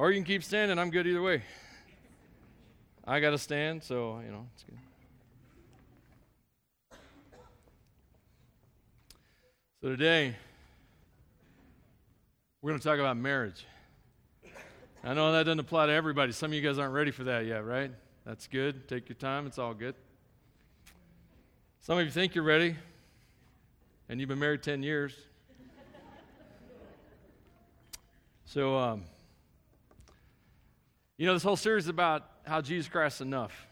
Or you can keep standing. I'm good either way. I got to stand, so, you know, it's good. So today, we're going to talk about marriage. I know that doesn't apply to everybody. Some of you guys aren't ready for that yet, right? That's good. Take your time. It's all good. Some of you think you're ready, and you've been married 10 years. So, um, you know, this whole series is about how Jesus Christ is enough.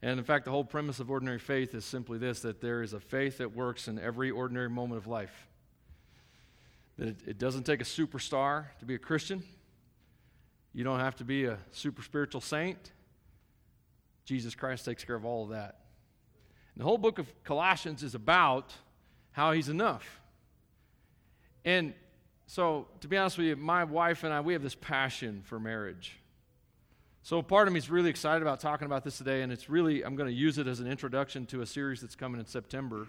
And in fact, the whole premise of ordinary faith is simply this that there is a faith that works in every ordinary moment of life. That it, it doesn't take a superstar to be a Christian, you don't have to be a super spiritual saint. Jesus Christ takes care of all of that. And the whole book of Colossians is about how he's enough. And so, to be honest with you, my wife and I, we have this passion for marriage. So, part of me is really excited about talking about this today, and it's really, I'm going to use it as an introduction to a series that's coming in September.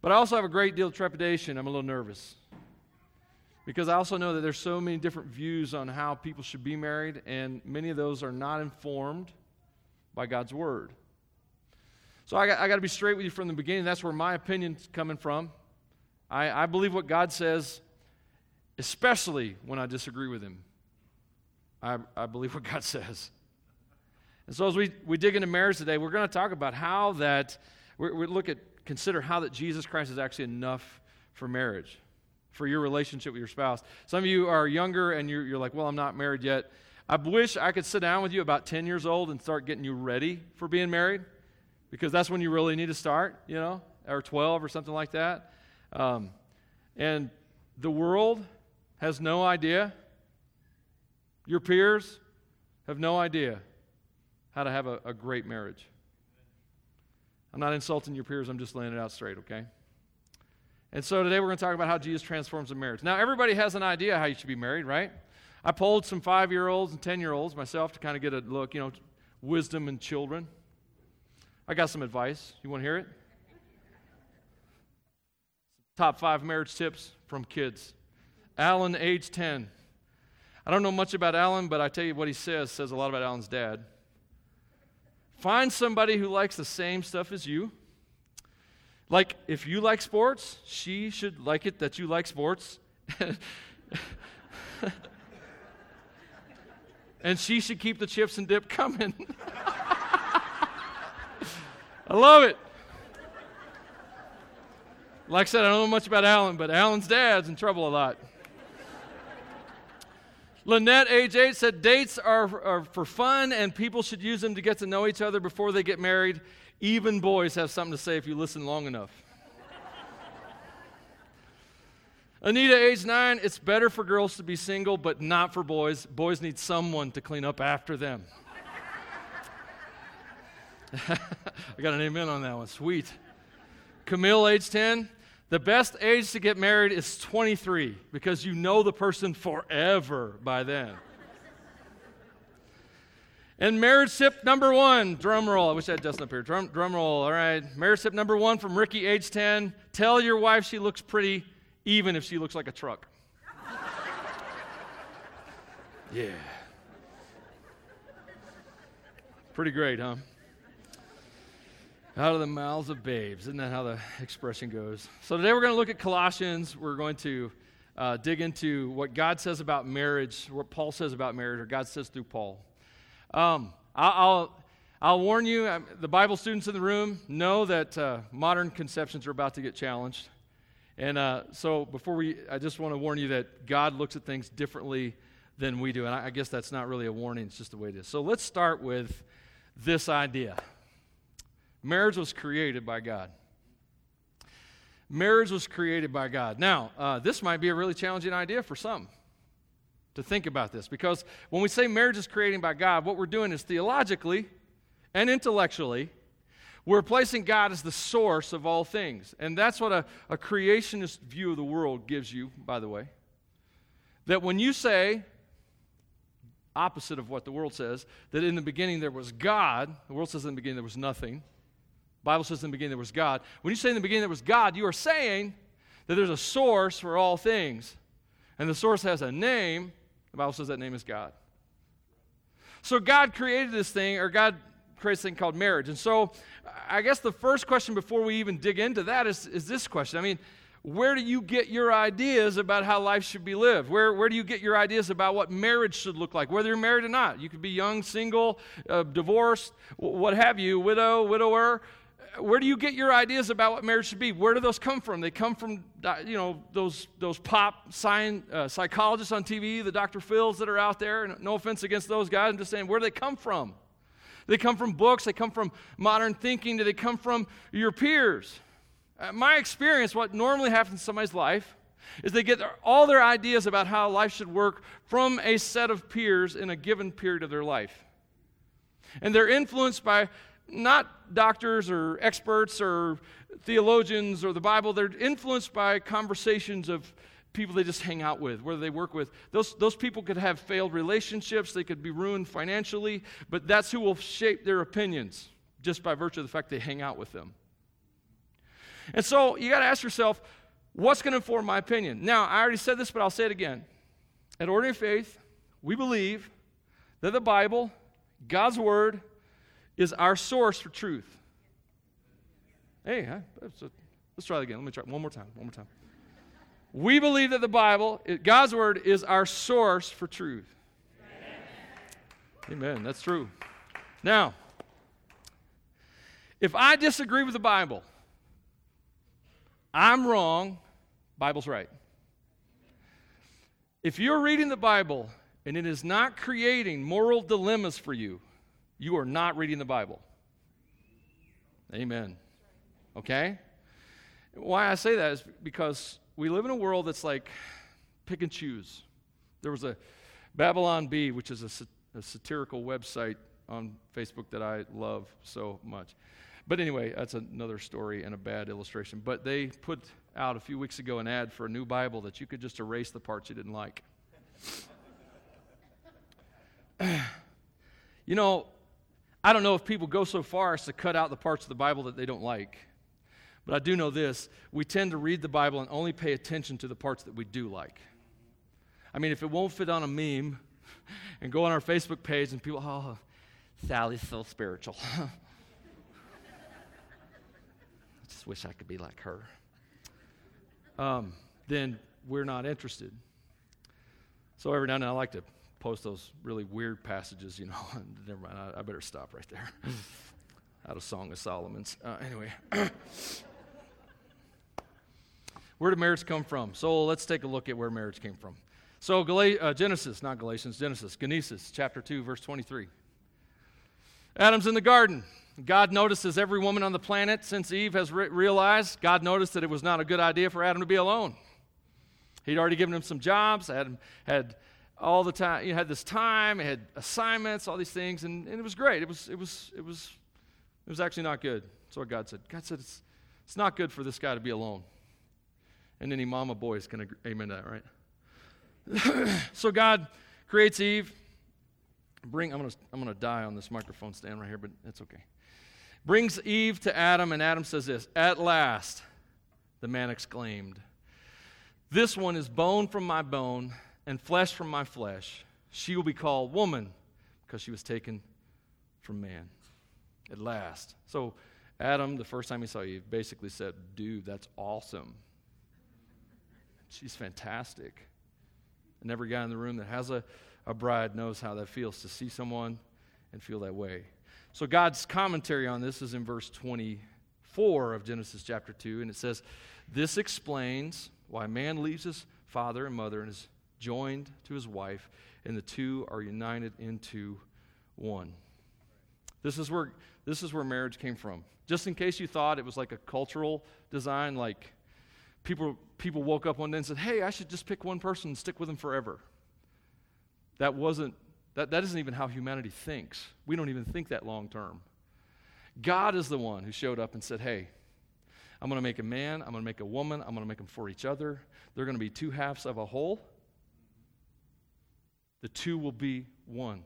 But I also have a great deal of trepidation. I'm a little nervous. Because I also know that there's so many different views on how people should be married, and many of those are not informed by God's Word. So I got, I got to be straight with you from the beginning. That's where my opinion's coming from. I, I believe what God says, especially when I disagree with Him. I, I believe what God says. And so as we, we dig into marriage today, we're going to talk about how that, we we look at, consider how that Jesus Christ is actually enough for marriage, for your relationship with your spouse. Some of you are younger and you're, you're like, well, I'm not married yet. I wish I could sit down with you about 10 years old and start getting you ready for being married because that's when you really need to start, you know, or 12 or something like that. Um, and the world has no idea. Your peers have no idea how to have a, a great marriage. I'm not insulting your peers, I'm just laying it out straight, okay? And so today we're going to talk about how Jesus transforms a marriage. Now, everybody has an idea how you should be married, right? I polled some five year olds and 10 year olds myself to kind of get a look, you know, wisdom in children. I got some advice. You want to hear it? Top five marriage tips from kids. Alan, age 10. I don't know much about Alan, but I tell you what he says says a lot about Alan's dad. Find somebody who likes the same stuff as you. Like, if you like sports, she should like it that you like sports. and she should keep the chips and dip coming. I love it. Like I said, I don't know much about Alan, but Alan's dad's in trouble a lot. Lynette, age eight, said dates are, are for fun and people should use them to get to know each other before they get married. Even boys have something to say if you listen long enough. Anita, age nine, it's better for girls to be single, but not for boys. Boys need someone to clean up after them. I got an amen on that one. Sweet. Camille, age 10. The best age to get married is 23 because you know the person forever by then. And marriage tip number one, drum roll. I wish I had Dustin up here. Drum, drum roll, all right. Marriage tip number one from Ricky, age 10. Tell your wife she looks pretty, even if she looks like a truck. yeah. Pretty great, huh? Out of the mouths of babes. Isn't that how the expression goes? So today we're going to look at Colossians. We're going to uh, dig into what God says about marriage, what Paul says about marriage, or God says through Paul. Um, I'll, I'll, warn you, um, the Bible students in the room know that uh, modern conceptions are about to get challenged. And uh, so before we, I just want to warn you that God looks at things differently than we do. And I, I guess that's not really a warning, it's just the way it is. So let's start with this idea. Marriage was created by God. Marriage was created by God. Now, uh, this might be a really challenging idea for some to think about this because when we say marriage is created by God, what we're doing is theologically and intellectually, we're placing God as the source of all things. And that's what a, a creationist view of the world gives you, by the way. That when you say, opposite of what the world says, that in the beginning there was God, the world says in the beginning there was nothing. Bible says in the beginning there was God. When you say in the beginning there was God, you are saying that there's a source for all things. And the source has a name. The Bible says that name is God. So God created this thing, or God creates thing called marriage. And so I guess the first question before we even dig into that is, is this question. I mean, where do you get your ideas about how life should be lived? Where, where do you get your ideas about what marriage should look like, whether you're married or not? You could be young, single, uh, divorced, what have you, widow, widower. Where do you get your ideas about what marriage should be? Where do those come from? They come from, you know, those, those pop science, uh, psychologists on TV, the Dr. Phils that are out there. No offense against those guys. I'm just saying, where do they come from? They come from books. They come from modern thinking. Do they come from your peers? Uh, my experience, what normally happens in somebody's life, is they get all their ideas about how life should work from a set of peers in a given period of their life. And they're influenced by not doctors or experts or theologians or the Bible, they're influenced by conversations of people they just hang out with, whether they work with. Those, those people could have failed relationships, they could be ruined financially, but that's who will shape their opinions just by virtue of the fact they hang out with them. And so you got to ask yourself, what's going to inform my opinion? Now, I already said this, but I'll say it again. At Ordinary Faith, we believe that the Bible, God's Word, is our source for truth. Hey, let's try that again. Let me try one more time. One more time. We believe that the Bible, God's Word, is our source for truth. Amen. Amen. That's true. Now, if I disagree with the Bible, I'm wrong, Bible's right. If you're reading the Bible and it is not creating moral dilemmas for you, you are not reading the Bible. Amen. Okay? Why I say that is because we live in a world that's like pick and choose. There was a Babylon Bee, which is a, a satirical website on Facebook that I love so much. But anyway, that's another story and a bad illustration. But they put out a few weeks ago an ad for a new Bible that you could just erase the parts you didn't like. you know, I don't know if people go so far as to cut out the parts of the Bible that they don't like. But I do know this we tend to read the Bible and only pay attention to the parts that we do like. I mean, if it won't fit on a meme and go on our Facebook page and people, oh, Sally's so spiritual. I just wish I could be like her. Um, then we're not interested. So every now and then I like to post those really weird passages, you know. Never mind, I, I, better stop right there. Out of Song of Solomon's. Uh, anyway. where did marriage come from? So let's take a look at where marriage came from. So Gal- uh, Genesis, not Galatians, Genesis, Genesis, chapter 2, verse 23. Adam's in the garden. God notices every woman on the planet since Eve has re- realized, God noticed that it was not a good idea for Adam to be alone. He'd already given him some jobs, Adam had all the time, he had this time, he had assignments, all these things, and, and it was great. It was, it, was, it, was, it was actually not good. That's what God said. God said, it's, it's not good for this guy to be alone. And any mama boys can agree, amen to that, right? so God creates Eve. Bring, I'm to I'm gonna die on this microphone stand right here, but it's okay brings Eve to Adam, and Adam says this At last, the man exclaimed, This one is bone from my bone and flesh from my flesh. She will be called woman because she was taken from man. At last. So, Adam, the first time he saw Eve, basically said, Dude, that's awesome. She's fantastic. And every guy in the room that has a, a bride knows how that feels to see someone and feel that way. So, God's commentary on this is in verse 24 of Genesis chapter 2, and it says, This explains why man leaves his father and mother and is joined to his wife, and the two are united into one. This is where, this is where marriage came from. Just in case you thought it was like a cultural design, like people, people woke up one day and said, Hey, I should just pick one person and stick with them forever. That wasn't that, that isn't even how humanity thinks. We don't even think that long term. God is the one who showed up and said, Hey, I'm going to make a man, I'm going to make a woman, I'm going to make them for each other. They're going to be two halves of a whole. The two will be one.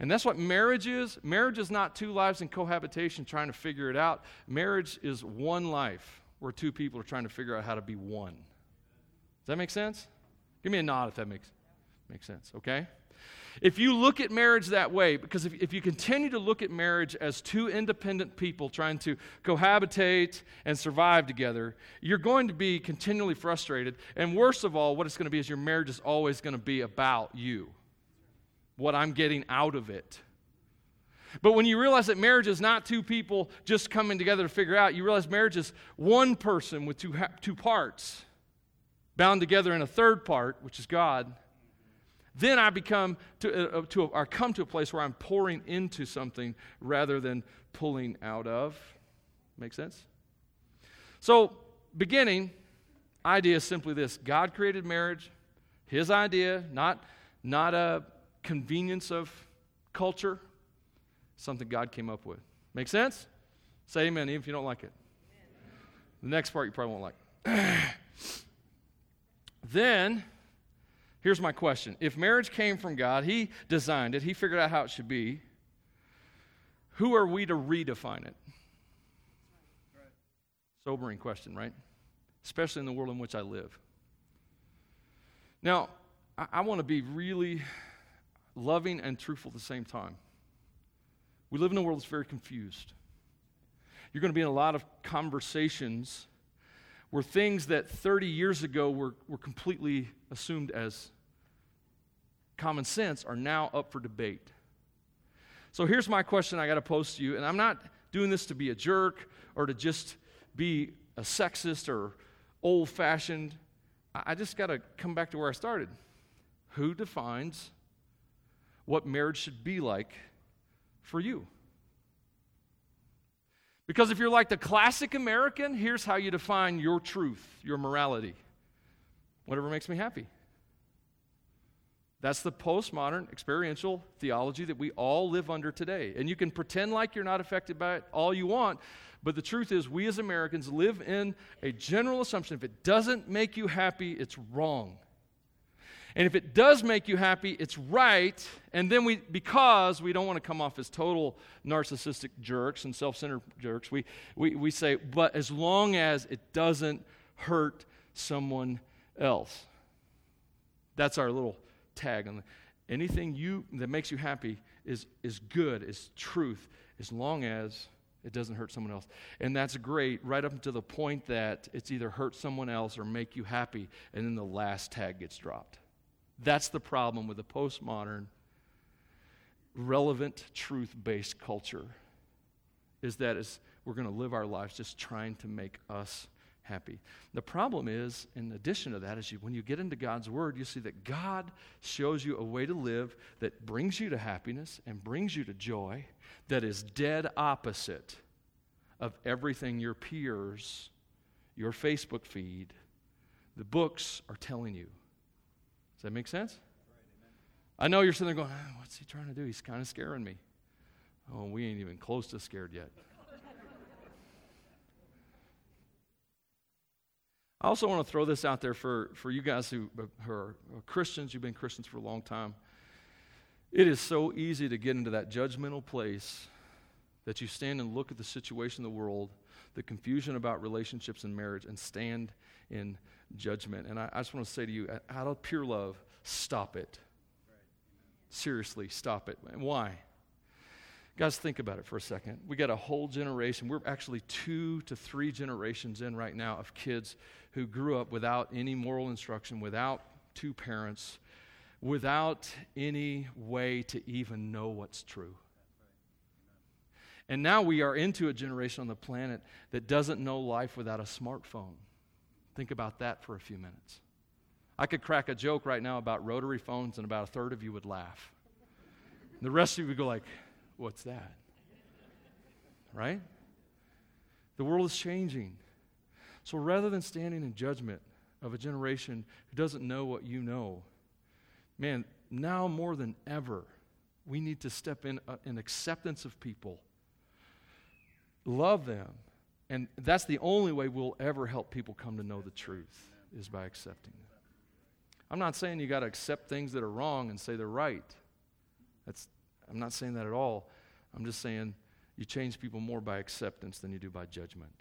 And that's what marriage is. Marriage is not two lives in cohabitation trying to figure it out. Marriage is one life where two people are trying to figure out how to be one. Does that make sense? Give me a nod if that makes Makes sense, okay? If you look at marriage that way, because if, if you continue to look at marriage as two independent people trying to cohabitate and survive together, you're going to be continually frustrated. And worst of all, what it's going to be is your marriage is always going to be about you, what I'm getting out of it. But when you realize that marriage is not two people just coming together to figure out, you realize marriage is one person with two, two parts bound together in a third part, which is God then I become to, uh, uh, to a, or come to a place where I'm pouring into something rather than pulling out of. Make sense? So, beginning idea is simply this: God created marriage, His idea, not not a convenience of culture, something God came up with. Make sense? Say amen, even if you don't like it. The next part you probably won't like. then Here's my question If marriage came from God, He designed it, He figured out how it should be, who are we to redefine it? Sobering question, right? Especially in the world in which I live. Now, I, I want to be really loving and truthful at the same time. We live in a world that's very confused. You're going to be in a lot of conversations where things that 30 years ago were, were completely assumed as common sense are now up for debate. So here's my question I got to pose to you, and I'm not doing this to be a jerk or to just be a sexist or old fashioned. I just got to come back to where I started. Who defines what marriage should be like for you? Because if you're like the classic American, here's how you define your truth, your morality. Whatever makes me happy. That's the postmodern experiential theology that we all live under today. And you can pretend like you're not affected by it all you want, but the truth is, we as Americans live in a general assumption if it doesn't make you happy, it's wrong. And if it does make you happy, it's right. And then we, because we don't want to come off as total narcissistic jerks and self centered jerks, we, we, we say, but as long as it doesn't hurt someone else. That's our little tag on anything you that makes you happy is, is good, is truth, as long as it doesn't hurt someone else. And that's great right up to the point that it's either hurt someone else or make you happy, and then the last tag gets dropped. That's the problem with a postmodern, relevant, truth based culture, is that is we're going to live our lives just trying to make us happy. The problem is, in addition to that, is you, when you get into God's Word, you see that God shows you a way to live that brings you to happiness and brings you to joy that is dead opposite of everything your peers, your Facebook feed, the books are telling you. Does that make sense? I know you're sitting there going, oh, what's he trying to do? He's kind of scaring me. Oh, we ain't even close to scared yet. I also want to throw this out there for, for you guys who, uh, who are uh, Christians, you've been Christians for a long time. It is so easy to get into that judgmental place that you stand and look at the situation in the world, the confusion about relationships and marriage, and stand in judgment. And I, I just want to say to you, uh, out of pure love, stop it. Seriously, stop it. And why? Guys, think about it for a second. We got a whole generation. We're actually two to three generations in right now of kids who grew up without any moral instruction, without two parents, without any way to even know what's true. And now we are into a generation on the planet that doesn't know life without a smartphone. Think about that for a few minutes. I could crack a joke right now about rotary phones, and about a third of you would laugh. The rest of you would go like, What's that? Right? The world is changing. So rather than standing in judgment of a generation who doesn't know what you know, man, now more than ever, we need to step in uh, in acceptance of people, love them, and that's the only way we'll ever help people come to know the truth is by accepting them. I'm not saying you got to accept things that are wrong and say they're right. That's I'm not saying that at all. I'm just saying you change people more by acceptance than you do by judgment.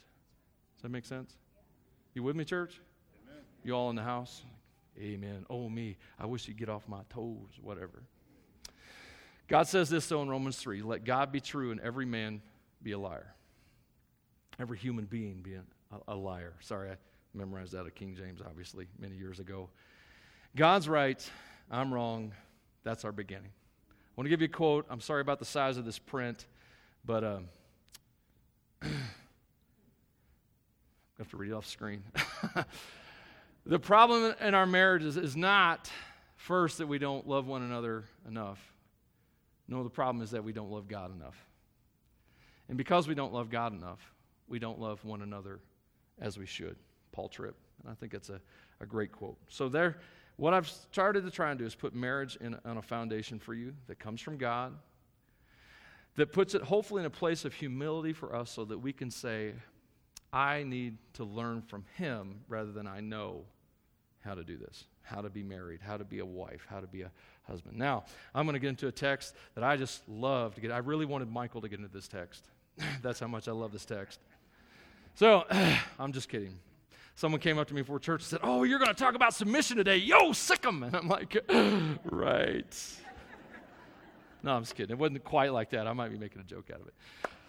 Does that make sense? You with me, church? Amen. You all in the house? Amen. Oh, me. I wish you'd get off my toes, whatever. God says this, though, in Romans 3 let God be true and every man be a liar. Every human being being a, a liar. Sorry, I memorized that of King James, obviously, many years ago. God's right, I'm wrong. That's our beginning. I want to give you a quote. I'm sorry about the size of this print, but um, I have to read it off screen. the problem in our marriages is not first that we don't love one another enough. No, the problem is that we don't love God enough. And because we don't love God enough, we don't love one another as we should. Paul Tripp. And I think it's a, a great quote. So, there, what I've started to try and do is put marriage in, on a foundation for you that comes from God, that puts it hopefully in a place of humility for us so that we can say, I need to learn from Him rather than I know how to do this, how to be married, how to be a wife, how to be a husband. Now, I'm going to get into a text that I just love to get. I really wanted Michael to get into this text. That's how much I love this text. So, I'm just kidding. Someone came up to me before church and said, Oh, you're going to talk about submission today. Yo, sick sick 'em. And I'm like, Right. No, I'm just kidding. It wasn't quite like that. I might be making a joke out of it.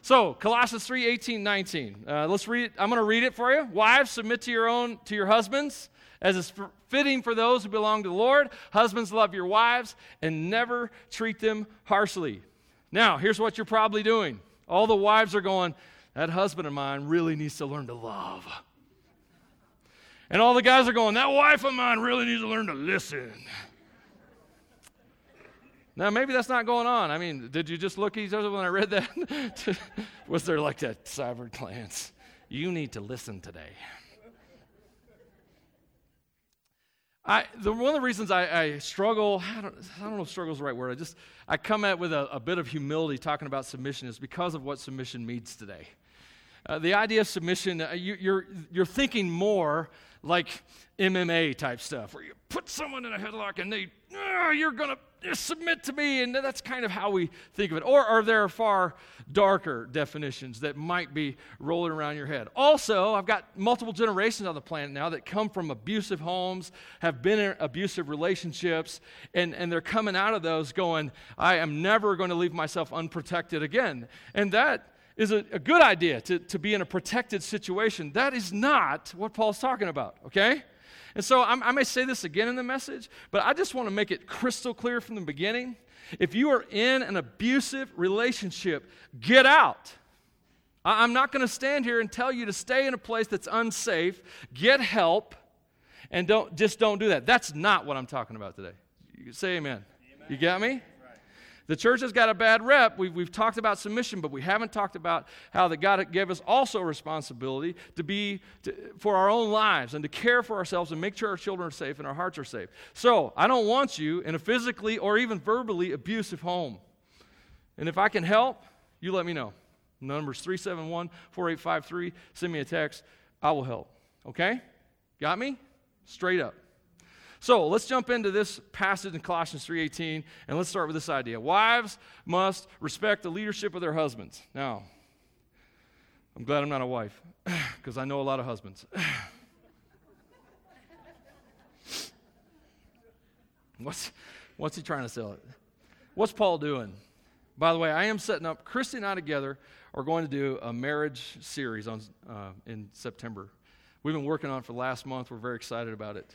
So, Colossians 3 18, 19. Uh, let's read. I'm going to read it for you. Wives, submit to your own, to your husbands as is fitting for those who belong to the Lord. Husbands, love your wives and never treat them harshly. Now, here's what you're probably doing. All the wives are going, that husband of mine really needs to learn to love. And all the guys are going, that wife of mine really needs to learn to listen. Now, maybe that's not going on. I mean, did you just look each other when I read that? Was there like that cyber glance? You need to listen today. I, the, one of the reasons I, I struggle, I don't, I don't, know if struggle is the right word, I just, I come at with a, a, bit of humility talking about submission is because of what submission means today. Uh, the idea of submission, uh, you, you're, you're thinking more like MMA type stuff, where you put someone in a headlock and they, oh, you're going to submit to me. And that's kind of how we think of it. Or are there far darker definitions that might be rolling around your head? Also, I've got multiple generations on the planet now that come from abusive homes, have been in abusive relationships, and, and they're coming out of those going, I am never going to leave myself unprotected again. And that is a, a good idea to, to be in a protected situation. That is not what Paul's talking about, okay? And so I'm, i may say this again in the message, but I just want to make it crystal clear from the beginning. If you are in an abusive relationship, get out. I, I'm not going to stand here and tell you to stay in a place that's unsafe. Get help, and don't just don't do that. That's not what I'm talking about today. You say amen. amen. You got me? The church has got a bad rep. We've, we've talked about submission, but we haven't talked about how that God gave us also responsibility to be to, for our own lives and to care for ourselves and make sure our children are safe and our hearts are safe. So I don't want you in a physically or even verbally abusive home. And if I can help, you let me know. Numbers 371 4853. Send me a text. I will help. Okay? Got me? Straight up. So let's jump into this passage in Colossians 3:18, and let's start with this idea. Wives must respect the leadership of their husbands. Now, I'm glad I'm not a wife, because I know a lot of husbands. what's, what's he trying to sell it? What's Paul doing? By the way, I am setting up, Christy and I together are going to do a marriage series on, uh, in September. We've been working on it for the last month. We're very excited about it.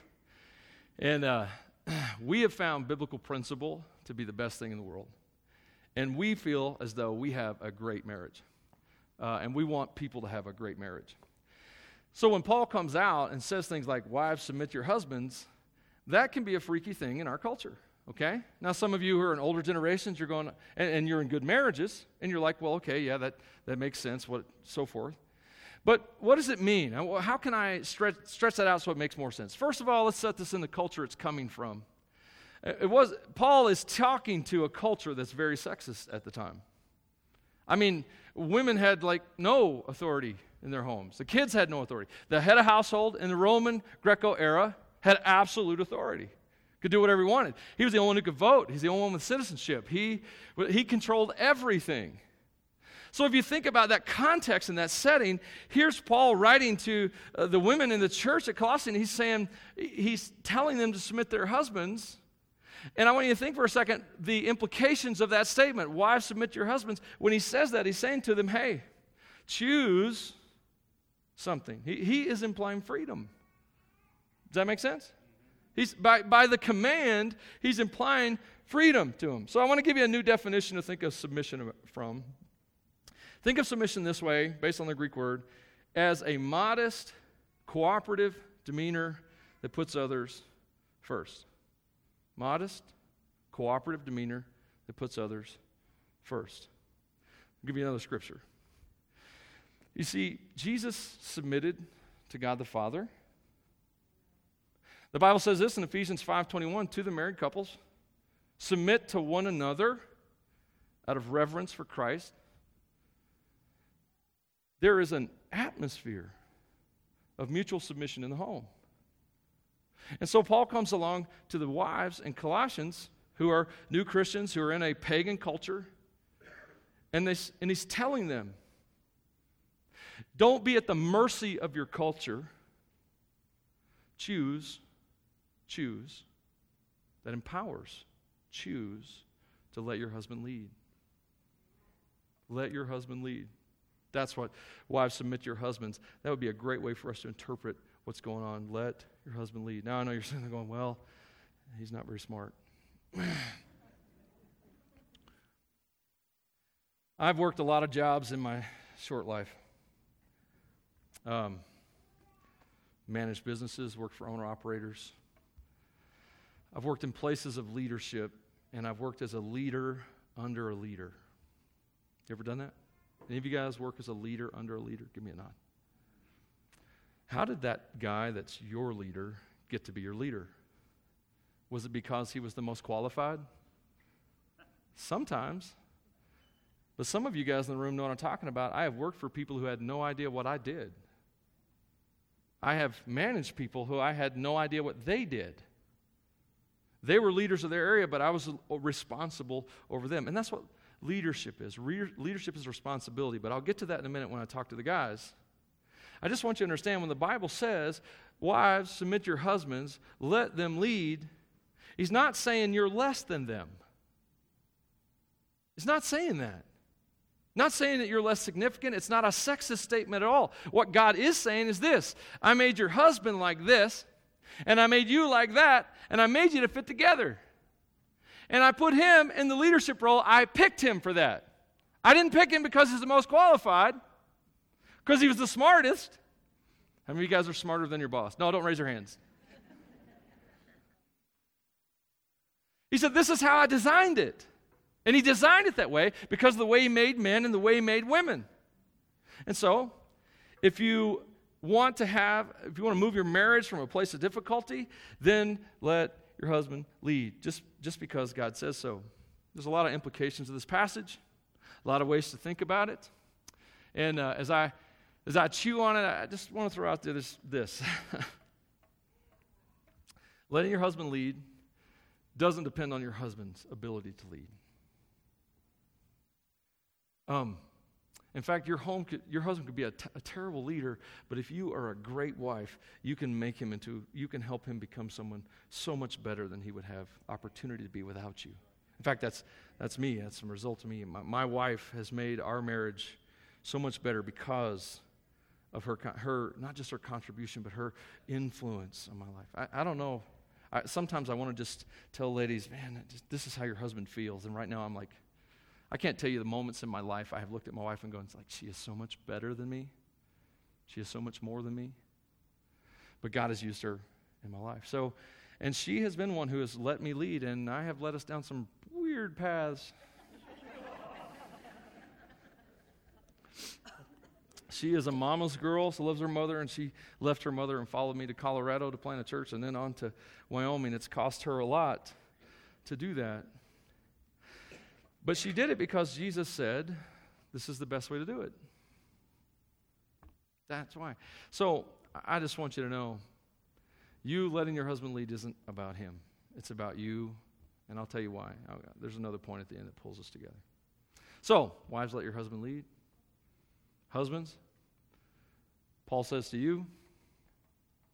And uh, we have found biblical principle to be the best thing in the world. And we feel as though we have a great marriage. Uh, and we want people to have a great marriage. So when Paul comes out and says things like, Wives, submit your husbands, that can be a freaky thing in our culture. Okay? Now, some of you who are in older generations, you're going, and, and you're in good marriages, and you're like, well, okay, yeah, that, that makes sense, what, so forth. But what does it mean? Uh, how can I stretch, stretch that out so it makes more sense? First of all, let's set this in the culture it's coming from. Uh, it was, Paul is talking to a culture that's very sexist at the time. I mean, women had like no authority in their homes. The kids had no authority. The head of household in the Roman Greco era had absolute authority. Could do whatever he wanted. He was the only one who could vote. He's the only one with citizenship. He, he controlled everything. So, if you think about that context and that setting, here's Paul writing to uh, the women in the church at Colossae, and he's saying, he's telling them to submit their husbands. And I want you to think for a second the implications of that statement. Wives, submit your husbands. When he says that, he's saying to them, hey, choose something. He, he is implying freedom. Does that make sense? He's, by, by the command, he's implying freedom to him. So I want to give you a new definition to think of submission from. Think of submission this way, based on the Greek word, as a modest, cooperative demeanor that puts others first. Modest, cooperative demeanor that puts others first. I'll give you another scripture. You see, Jesus submitted to God the Father. The Bible says this in Ephesians 5:21 to the married couples, submit to one another out of reverence for Christ. There is an atmosphere of mutual submission in the home. And so Paul comes along to the wives in Colossians who are new Christians who are in a pagan culture, and, they, and he's telling them don't be at the mercy of your culture. Choose, choose that empowers. Choose to let your husband lead. Let your husband lead. That's what wives submit to your husbands. That would be a great way for us to interpret what's going on. Let your husband lead. Now I know you're sitting there going, well, he's not very smart. I've worked a lot of jobs in my short life. Um, managed businesses, worked for owner operators. I've worked in places of leadership, and I've worked as a leader under a leader. You ever done that? Any of you guys work as a leader under a leader? Give me a nod. How did that guy that's your leader get to be your leader? Was it because he was the most qualified? Sometimes. But some of you guys in the room know what I'm talking about. I have worked for people who had no idea what I did. I have managed people who I had no idea what they did. They were leaders of their area, but I was responsible over them. And that's what leadership is. Re- leadership is responsibility, but I'll get to that in a minute when I talk to the guys. I just want you to understand when the Bible says, Wives, submit your husbands, let them lead, he's not saying you're less than them. He's not saying that. Not saying that you're less significant. It's not a sexist statement at all. What God is saying is this I made your husband like this, and I made you like that, and I made you to fit together. And I put him in the leadership role. I picked him for that. I didn't pick him because he's the most qualified, because he was the smartest. How many of you guys are smarter than your boss? No, don't raise your hands. He said, This is how I designed it. And he designed it that way because of the way he made men and the way he made women. And so, if you want to have, if you want to move your marriage from a place of difficulty, then let your husband lead, just, just because God says so. There's a lot of implications of this passage, a lot of ways to think about it. And uh, as, I, as I chew on it, I just want to throw out there this. this. Letting your husband lead doesn't depend on your husband's ability to lead. Um, in fact, your, home could, your husband could be a, t- a terrible leader, but if you are a great wife, you can make him into, you can help him become someone so much better than he would have opportunity to be without you. In fact, that's, that's me. That's a result of me. My, my wife has made our marriage so much better because of her, her, not just her contribution, but her influence on my life. I, I don't know. I, sometimes I want to just tell ladies, man, just, this is how your husband feels. And right now I'm like, I can't tell you the moments in my life I have looked at my wife and gone, it's like, she is so much better than me. She is so much more than me. But God has used her in my life. So, and she has been one who has let me lead, and I have led us down some weird paths. she is a mama's girl, so loves her mother, and she left her mother and followed me to Colorado to plant a church and then on to Wyoming. It's cost her a lot to do that. But she did it because Jesus said, this is the best way to do it. That's why. So I just want you to know you letting your husband lead isn't about him, it's about you. And I'll tell you why. Oh, there's another point at the end that pulls us together. So, wives, let your husband lead. Husbands, Paul says to you,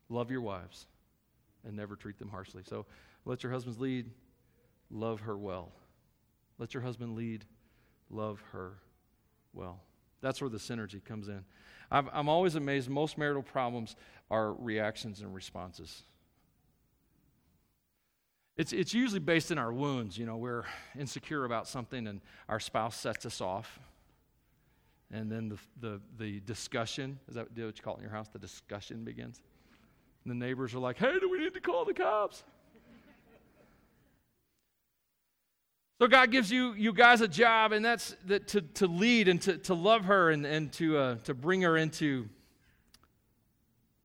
love your wives and never treat them harshly. So let your husbands lead, love her well. Let your husband lead, love her well. That's where the synergy comes in. i am always amazed. Most marital problems are reactions and responses. It's, it's usually based in our wounds. You know, we're insecure about something and our spouse sets us off. And then the, the, the discussion, is that what you call it in your house? The discussion begins. And the neighbors are like, hey, do we need to call the cops? So God gives you, you guys a job, and that's that to, to lead and to, to love her and, and to, uh, to bring her into,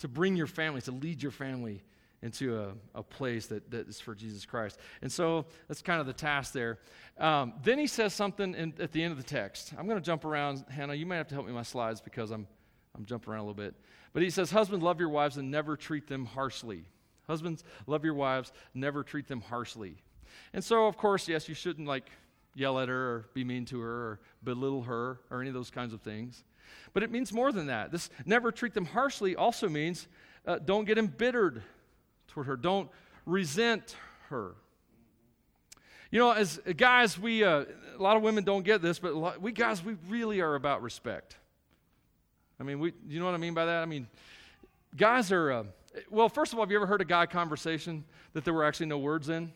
to bring your family, to lead your family into a, a place that, that is for Jesus Christ. And so that's kind of the task there. Um, then he says something in, at the end of the text. I'm going to jump around. Hannah, you might have to help me with my slides because I'm, I'm jumping around a little bit. But he says, Husbands, love your wives and never treat them harshly. Husbands, love your wives, never treat them harshly. And so, of course, yes, you shouldn't like yell at her or be mean to her or belittle her or any of those kinds of things. But it means more than that. This never treat them harshly also means uh, don't get embittered toward her, don't resent her. You know, as guys, we, uh, a lot of women don't get this, but lot, we guys, we really are about respect. I mean, we, you know what I mean by that? I mean, guys are, uh, well, first of all, have you ever heard a guy conversation that there were actually no words in?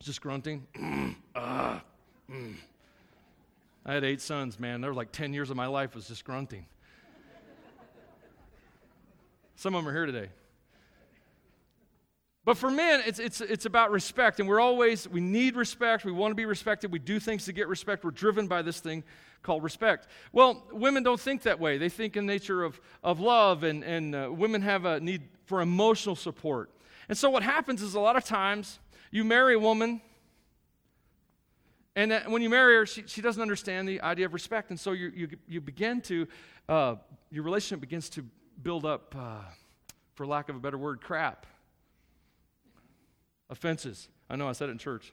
Just grunting. uh, mm. I had eight sons, man. There were like 10 years of my life was just grunting. Some of them are here today. But for men, it's, it's, it's about respect. And we're always, we need respect. We want to be respected. We do things to get respect. We're driven by this thing called respect. Well, women don't think that way. They think in nature of, of love, and, and uh, women have a need for emotional support. And so what happens is a lot of times you marry a woman, and when you marry her, she, she doesn't understand the idea of respect. And so you, you, you begin to, uh, your relationship begins to build up, uh, for lack of a better word, crap. Offenses. I know I said it in church.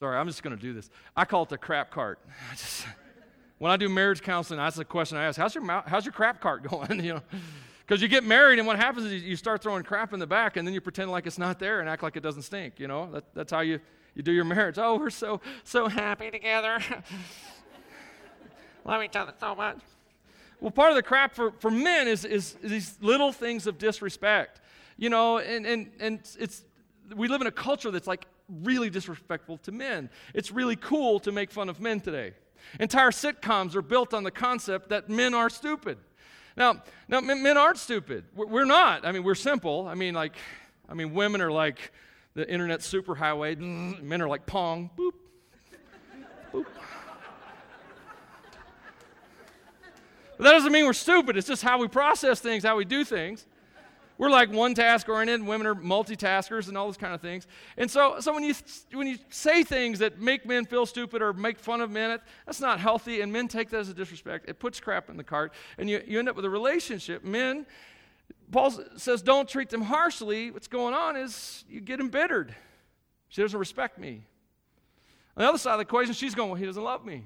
Sorry, I'm just going to do this. I call it the crap cart. I just, when I do marriage counseling, that's the question I ask: How's your how's your crap cart going? you know, because you get married, and what happens is you start throwing crap in the back, and then you pretend like it's not there and act like it doesn't stink. You know, that, that's how you, you do your marriage. Oh, we're so, so happy together. Me tell you so much. Well, part of the crap for, for men is, is, is these little things of disrespect. You know, and, and, and it's, we live in a culture that's like really disrespectful to men. It's really cool to make fun of men today. Entire sitcoms are built on the concept that men are stupid. Now, now men aren't stupid. We're not. I mean, we're simple. I mean, like, I mean, women are like the internet superhighway. Men are like Pong. Boop. Boop. But that doesn't mean we're stupid. It's just how we process things, how we do things. We're like one task oriented, women are multitaskers and all those kind of things. And so, so when, you, when you say things that make men feel stupid or make fun of men, that's not healthy, and men take that as a disrespect. It puts crap in the cart, and you, you end up with a relationship. Men, Paul says, don't treat them harshly. What's going on is you get embittered. She doesn't respect me. On the other side of the equation, she's going, well, he doesn't love me.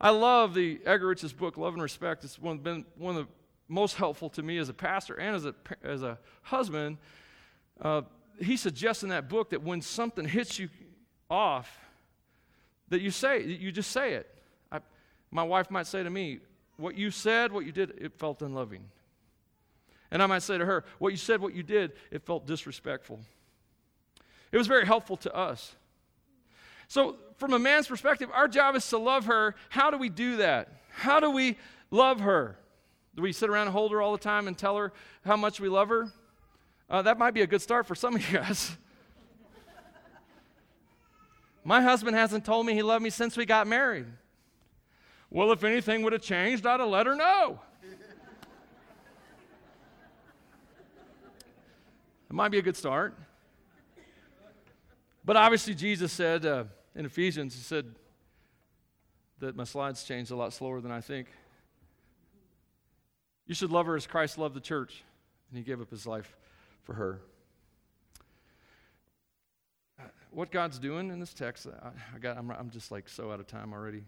I love the Eggerichs' book, Love and Respect. It's one, been one of the most helpful to me as a pastor and as a, as a husband, uh, he suggests in that book that when something hits you off, that you say, you just say it. I, my wife might say to me, What you said, what you did, it felt unloving. And I might say to her, What you said, what you did, it felt disrespectful. It was very helpful to us. So, from a man's perspective, our job is to love her. How do we do that? How do we love her? Do we sit around and hold her all the time and tell her how much we love her? Uh, that might be a good start for some of you guys. My husband hasn't told me he loved me since we got married. Well, if anything would have changed, I'd have let her know. it might be a good start. But obviously, Jesus said uh, in Ephesians, He said that my slides changed a lot slower than I think. You should love her as Christ loved the church, and he gave up his life for her. Uh, what God's doing in this text, I, I got, I'm, I'm just like so out of time already.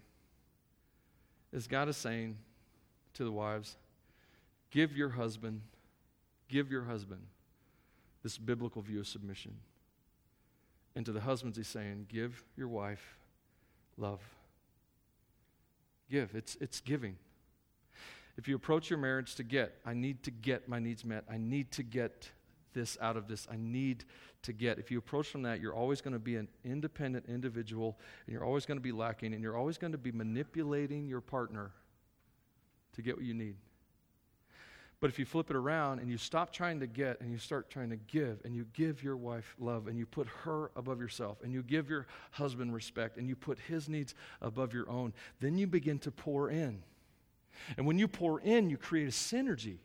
is God is saying to the wives, give your husband, give your husband this biblical view of submission. And to the husbands, he's saying, give your wife love. Give. It's, it's giving. If you approach your marriage to get, I need to get my needs met. I need to get this out of this. I need to get. If you approach from that, you're always going to be an independent individual, and you're always going to be lacking, and you're always going to be manipulating your partner to get what you need. But if you flip it around and you stop trying to get and you start trying to give, and you give your wife love, and you put her above yourself, and you give your husband respect, and you put his needs above your own, then you begin to pour in. And when you pour in, you create a synergy.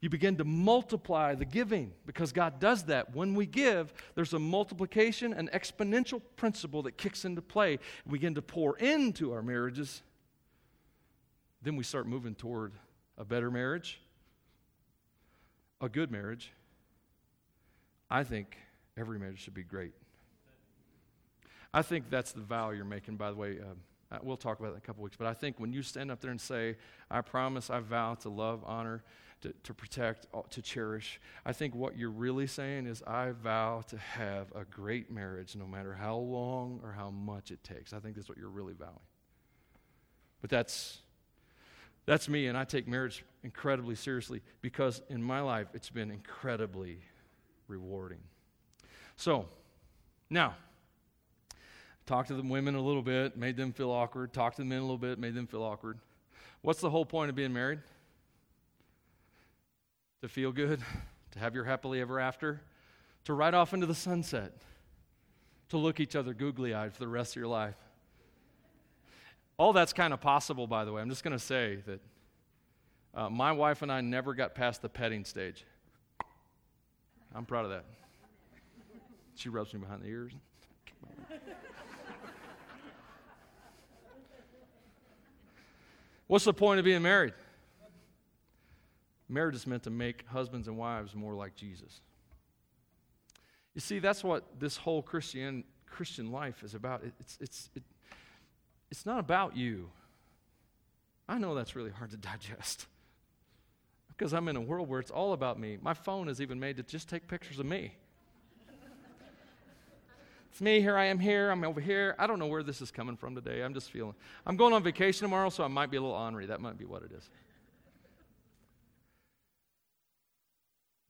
You begin to multiply the giving because God does that. When we give, there's a multiplication, an exponential principle that kicks into play. We begin to pour into our marriages. Then we start moving toward a better marriage, a good marriage. I think every marriage should be great. I think that's the vow you're making, by the way. Uh, uh, we'll talk about that in a couple weeks. But I think when you stand up there and say, I promise, I vow to love, honor, to, to protect, uh, to cherish, I think what you're really saying is, I vow to have a great marriage no matter how long or how much it takes. I think that's what you're really vowing. But that's. That's me, and I take marriage incredibly seriously because in my life it's been incredibly rewarding. So, now, Talked to the women a little bit, made them feel awkward. Talked to the men a little bit, made them feel awkward. What's the whole point of being married? To feel good, to have your happily ever after, to ride off into the sunset, to look each other googly eyed for the rest of your life. All that's kind of possible, by the way. I'm just going to say that uh, my wife and I never got past the petting stage. I'm proud of that. She rubs me behind the ears. What's the point of being married? Marriage is meant to make husbands and wives more like Jesus. You see, that's what this whole Christian, Christian life is about. It, it's, it's, it, it's not about you. I know that's really hard to digest because I'm in a world where it's all about me. My phone is even made to just take pictures of me. It's me, here I am here, I'm over here. I don't know where this is coming from today. I'm just feeling. I'm going on vacation tomorrow, so I might be a little ornery. That might be what it is.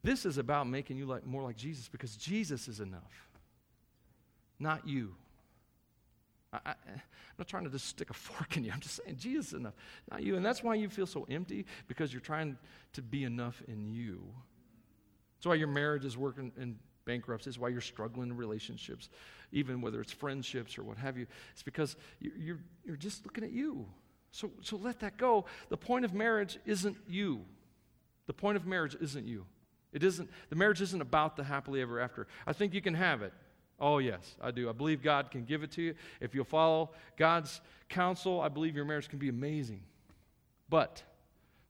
This is about making you like, more like Jesus because Jesus is enough, not you. I, am not trying to just stick a fork in you. I'm just saying Jesus is enough, not you. And that's why you feel so empty because you're trying to be enough in you. That's why your marriage is working in bankruptcy. It's why you're struggling in relationships, even whether it's friendships or what have you. It's because you're, you're just looking at you. So, so let that go. The point of marriage isn't you. The point of marriage isn't you. It isn't, the marriage isn't about the happily ever after. I think you can have it. Oh, yes, I do. I believe God can give it to you. If you'll follow God's counsel, I believe your marriage can be amazing. But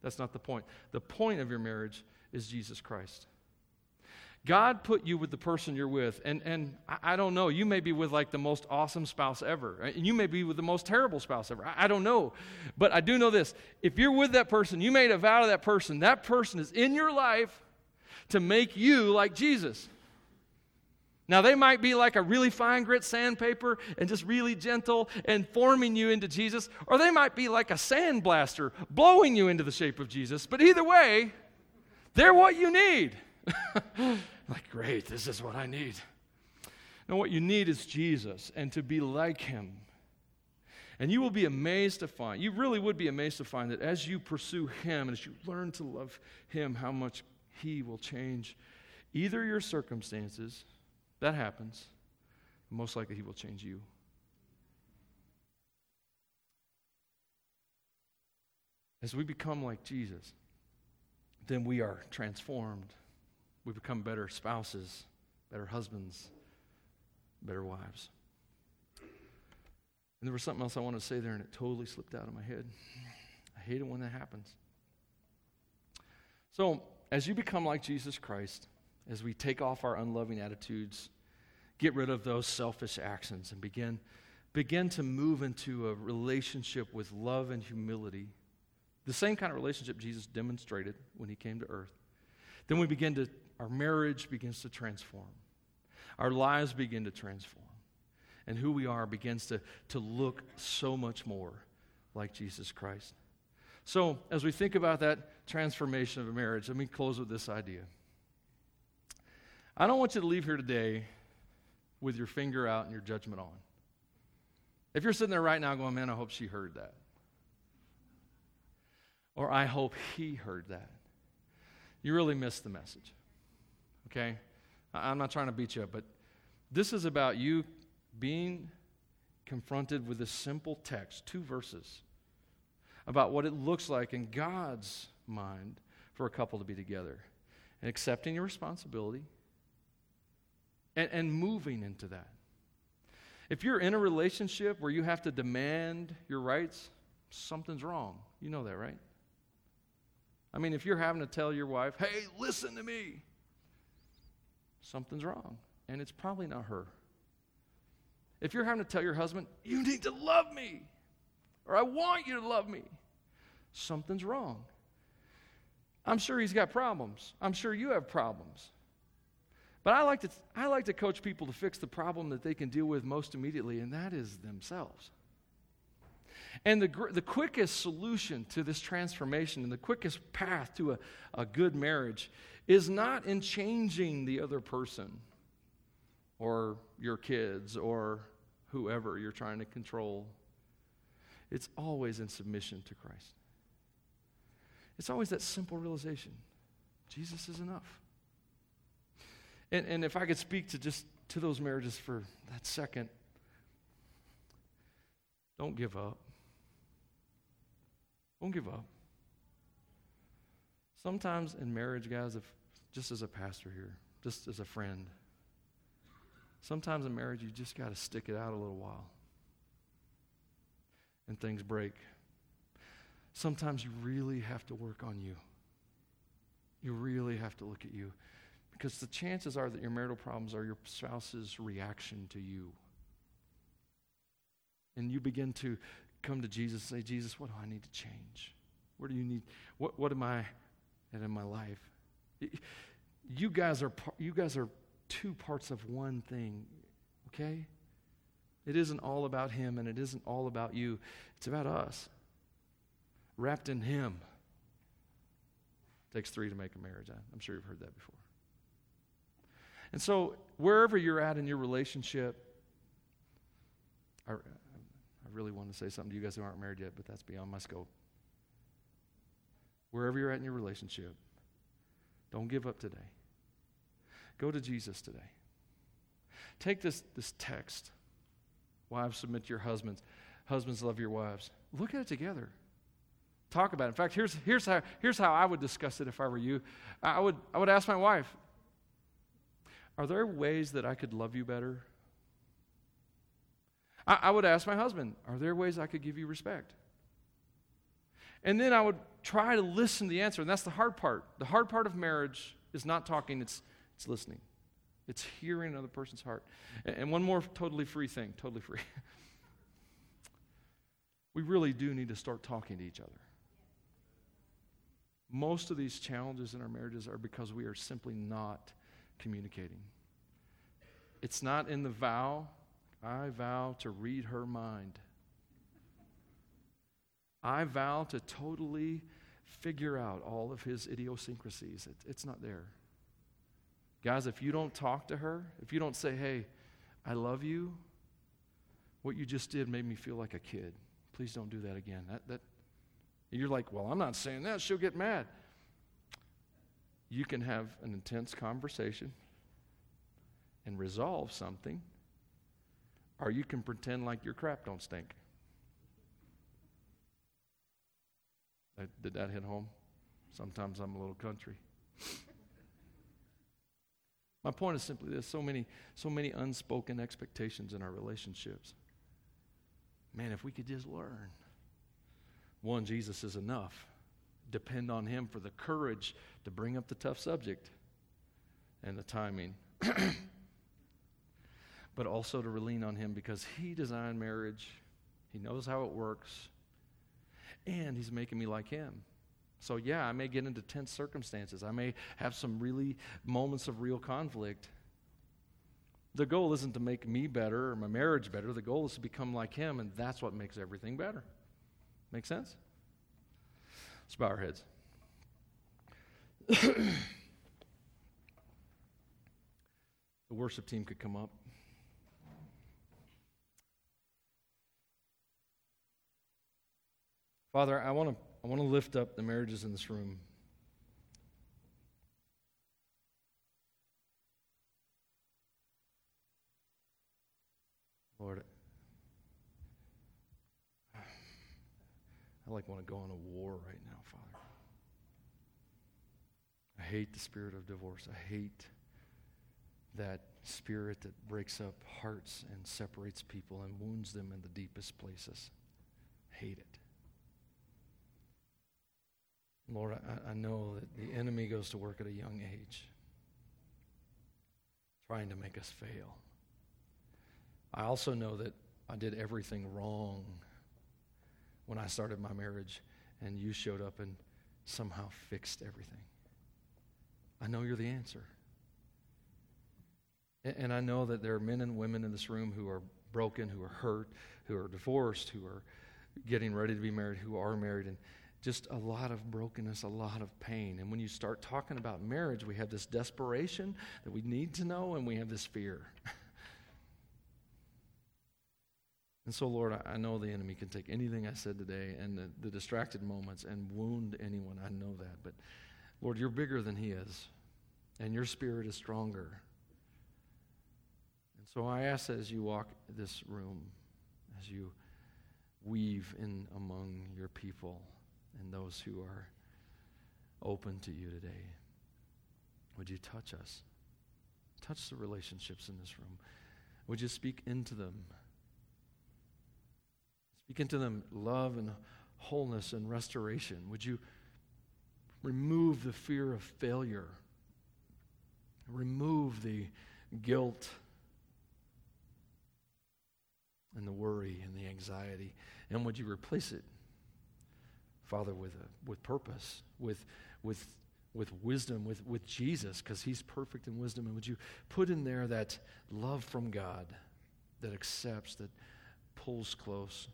that's not the point. The point of your marriage is Jesus Christ. God put you with the person you're with. And, and I, don't know, you may be with like the most awesome spouse ever. And you may be with the most terrible spouse ever. I, I don't know. But I do know this if you're with that person, you made a vow to that person, that person is in your life to make you like Jesus. Now, they might be like a really fine grit sandpaper and just really gentle and forming you into Jesus, or they might be like a sandblaster blowing you into the shape of Jesus. But either way, they're what you need. Like, great, this is what I need. Now, what you need is Jesus and to be like him. And you will be amazed to find, you really would be amazed to find that as you pursue him and as you learn to love him, how much he will change either your circumstances, that happens, most likely he will change you. As we become like Jesus, then we are transformed we become better spouses, better husbands, better wives. And there was something else I wanted to say there, and it totally slipped out of my head. I hate it when that happens. So, as you become like Jesus Christ, as we take off our unloving attitudes, get rid of those selfish actions, and begin begin to move into a relationship with love and humility, the same kind of relationship Jesus demonstrated when he came to earth, then we begin to, our marriage begins to transform. Our lives begin to transform. And who we are begins to, to look so much more like Jesus Christ. So, as we think about that transformation of a marriage, let me close with this idea. I don't want you to leave here today with your finger out and your judgment on. If you're sitting there right now going, man, I hope she heard that. Or I hope he heard that. You really missed the message. Okay? I'm not trying to beat you up, but this is about you being confronted with a simple text, two verses, about what it looks like in God's mind for a couple to be together and accepting your responsibility and, and moving into that. If you're in a relationship where you have to demand your rights, something's wrong. You know that, right? I mean, if you're having to tell your wife, hey, listen to me, something's wrong. And it's probably not her. If you're having to tell your husband, you need to love me, or I want you to love me, something's wrong. I'm sure he's got problems. I'm sure you have problems. But I like, to, I like to coach people to fix the problem that they can deal with most immediately, and that is themselves. And the, the quickest solution to this transformation and the quickest path to a, a good marriage is not in changing the other person or your kids or whoever you're trying to control. It's always in submission to Christ. It's always that simple realization Jesus is enough. And, and if I could speak to just to those marriages for that second, don't give up. Don't give up. Sometimes in marriage, guys, if just as a pastor here, just as a friend, sometimes in marriage you just got to stick it out a little while. And things break. Sometimes you really have to work on you. You really have to look at you. Because the chances are that your marital problems are your spouse's reaction to you. And you begin to come to Jesus say, Jesus, what do I need to change? Where do you need, what, what am I at in my life? You guys are, you guys are two parts of one thing, okay? It isn't all about him and it isn't all about you. It's about us. Wrapped in him. Takes three to make a marriage. I'm sure you've heard that before. And so, wherever you're at in your relationship, I really want to say something to you guys who aren't married yet, but that's beyond my scope. Wherever you're at in your relationship, don't give up today. Go to Jesus today. Take this, this text. Wives, submit to your husbands. Husbands, love your wives. Look at it together. Talk about it. In fact, here's, here's, how, here's how I would discuss it if I were you. I would, I would ask my wife, are there ways that I could love you better? I, I would ask my husband, Are there ways I could give you respect? And then I would try to listen to the answer. And that's the hard part. The hard part of marriage is not talking, it's, it's listening. It's hearing another person's heart. And, and one more totally free thing, totally free. we really do need to start talking to each other. Most of these challenges in our marriages are because we are simply not communicating. It's not in the vow, I vow to read her mind. I vow to totally figure out all of his idiosyncrasies. It, it's not there. Guys, if you don't talk to her, if you don't say, hey, I love you, what you just did made me feel like a kid. Please don't do that again. That, that, you're like, well, I'm not saying that. She'll get mad you can have an intense conversation and resolve something, or you can pretend like your crap don't stink. Did that hit home? Sometimes I'm a little country. My point is simply this so many, so many unspoken expectations in our relationships. Man, if we could just learn. One, Jesus is enough depend on Him for the courage to bring up the tough subject and the timing. but also to lean on Him because He designed marriage, He knows how it works, and He's making me like Him. So, yeah, I may get into tense circumstances. I may have some really moments of real conflict. The goal isn't to make me better or my marriage better. The goal is to become like Him, and that's what makes everything better. Make sense? Let's bow our heads. the worship team could come up. Father, I want to I want to lift up the marriages in this room. Lord, I like want to go on a war right now, Father. I hate the spirit of divorce. I hate that spirit that breaks up hearts and separates people and wounds them in the deepest places. hate it. Lord, I, I know that the enemy goes to work at a young age, trying to make us fail. I also know that I did everything wrong when I started my marriage, and you showed up and somehow fixed everything. I know you're the answer. And I know that there are men and women in this room who are broken, who are hurt, who are divorced, who are getting ready to be married, who are married. And just a lot of brokenness, a lot of pain. And when you start talking about marriage, we have this desperation that we need to know, and we have this fear. and so, Lord, I know the enemy can take anything I said today and the, the distracted moments and wound anyone. I know that. But, Lord, you're bigger than he is, and your spirit is stronger. And so I ask that as you walk this room, as you weave in among your people, and those who are open to you today. Would you touch us? Touch the relationships in this room. Would you speak into them? Speak into them love and wholeness and restoration. Would you remove the fear of failure? Remove the guilt and the worry and the anxiety. And would you replace it Father, with, a, with purpose, with, with, with wisdom, with, with Jesus, because he's perfect in wisdom. And would you put in there that love from God that accepts, that pulls close?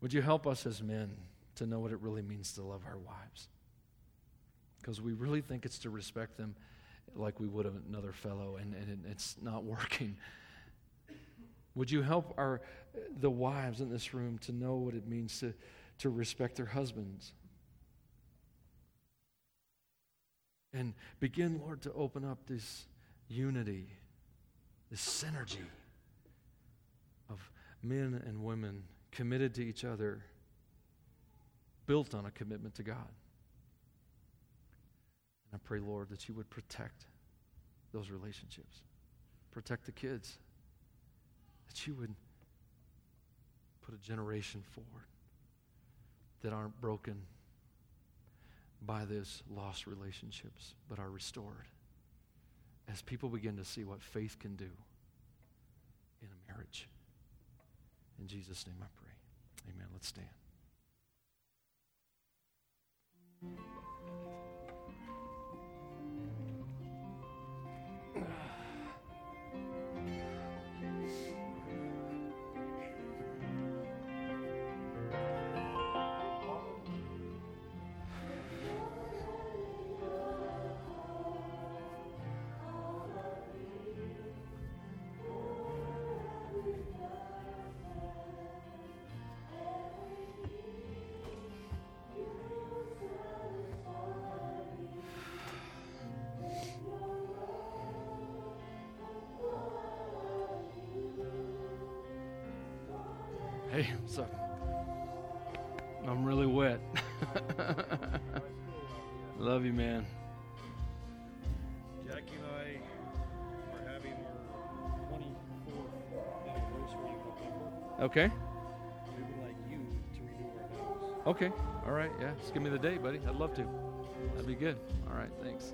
Would you help us as men to know what it really means to love our wives? Because we really think it's to respect them like we would another fellow, and, and it's not working. Would you help our the wives in this room to know what it means to to respect their husbands. And begin, Lord, to open up this unity, this synergy of men and women committed to each other, built on a commitment to God. And I pray, Lord, that you would protect those relationships, protect the kids, that you would put a generation forward that aren't broken by these lost relationships, but are restored. As people begin to see what faith can do in a marriage. In Jesus' name I pray. Amen. Let's stand. Hey, so I'm really wet. Love you, man. Jackie and I are having our 24th anniversary in November. Okay. We would like you to renew our vows. Okay. All right. Yeah. Just give me the date, buddy. I'd love to. That'd be good. All right. Thanks.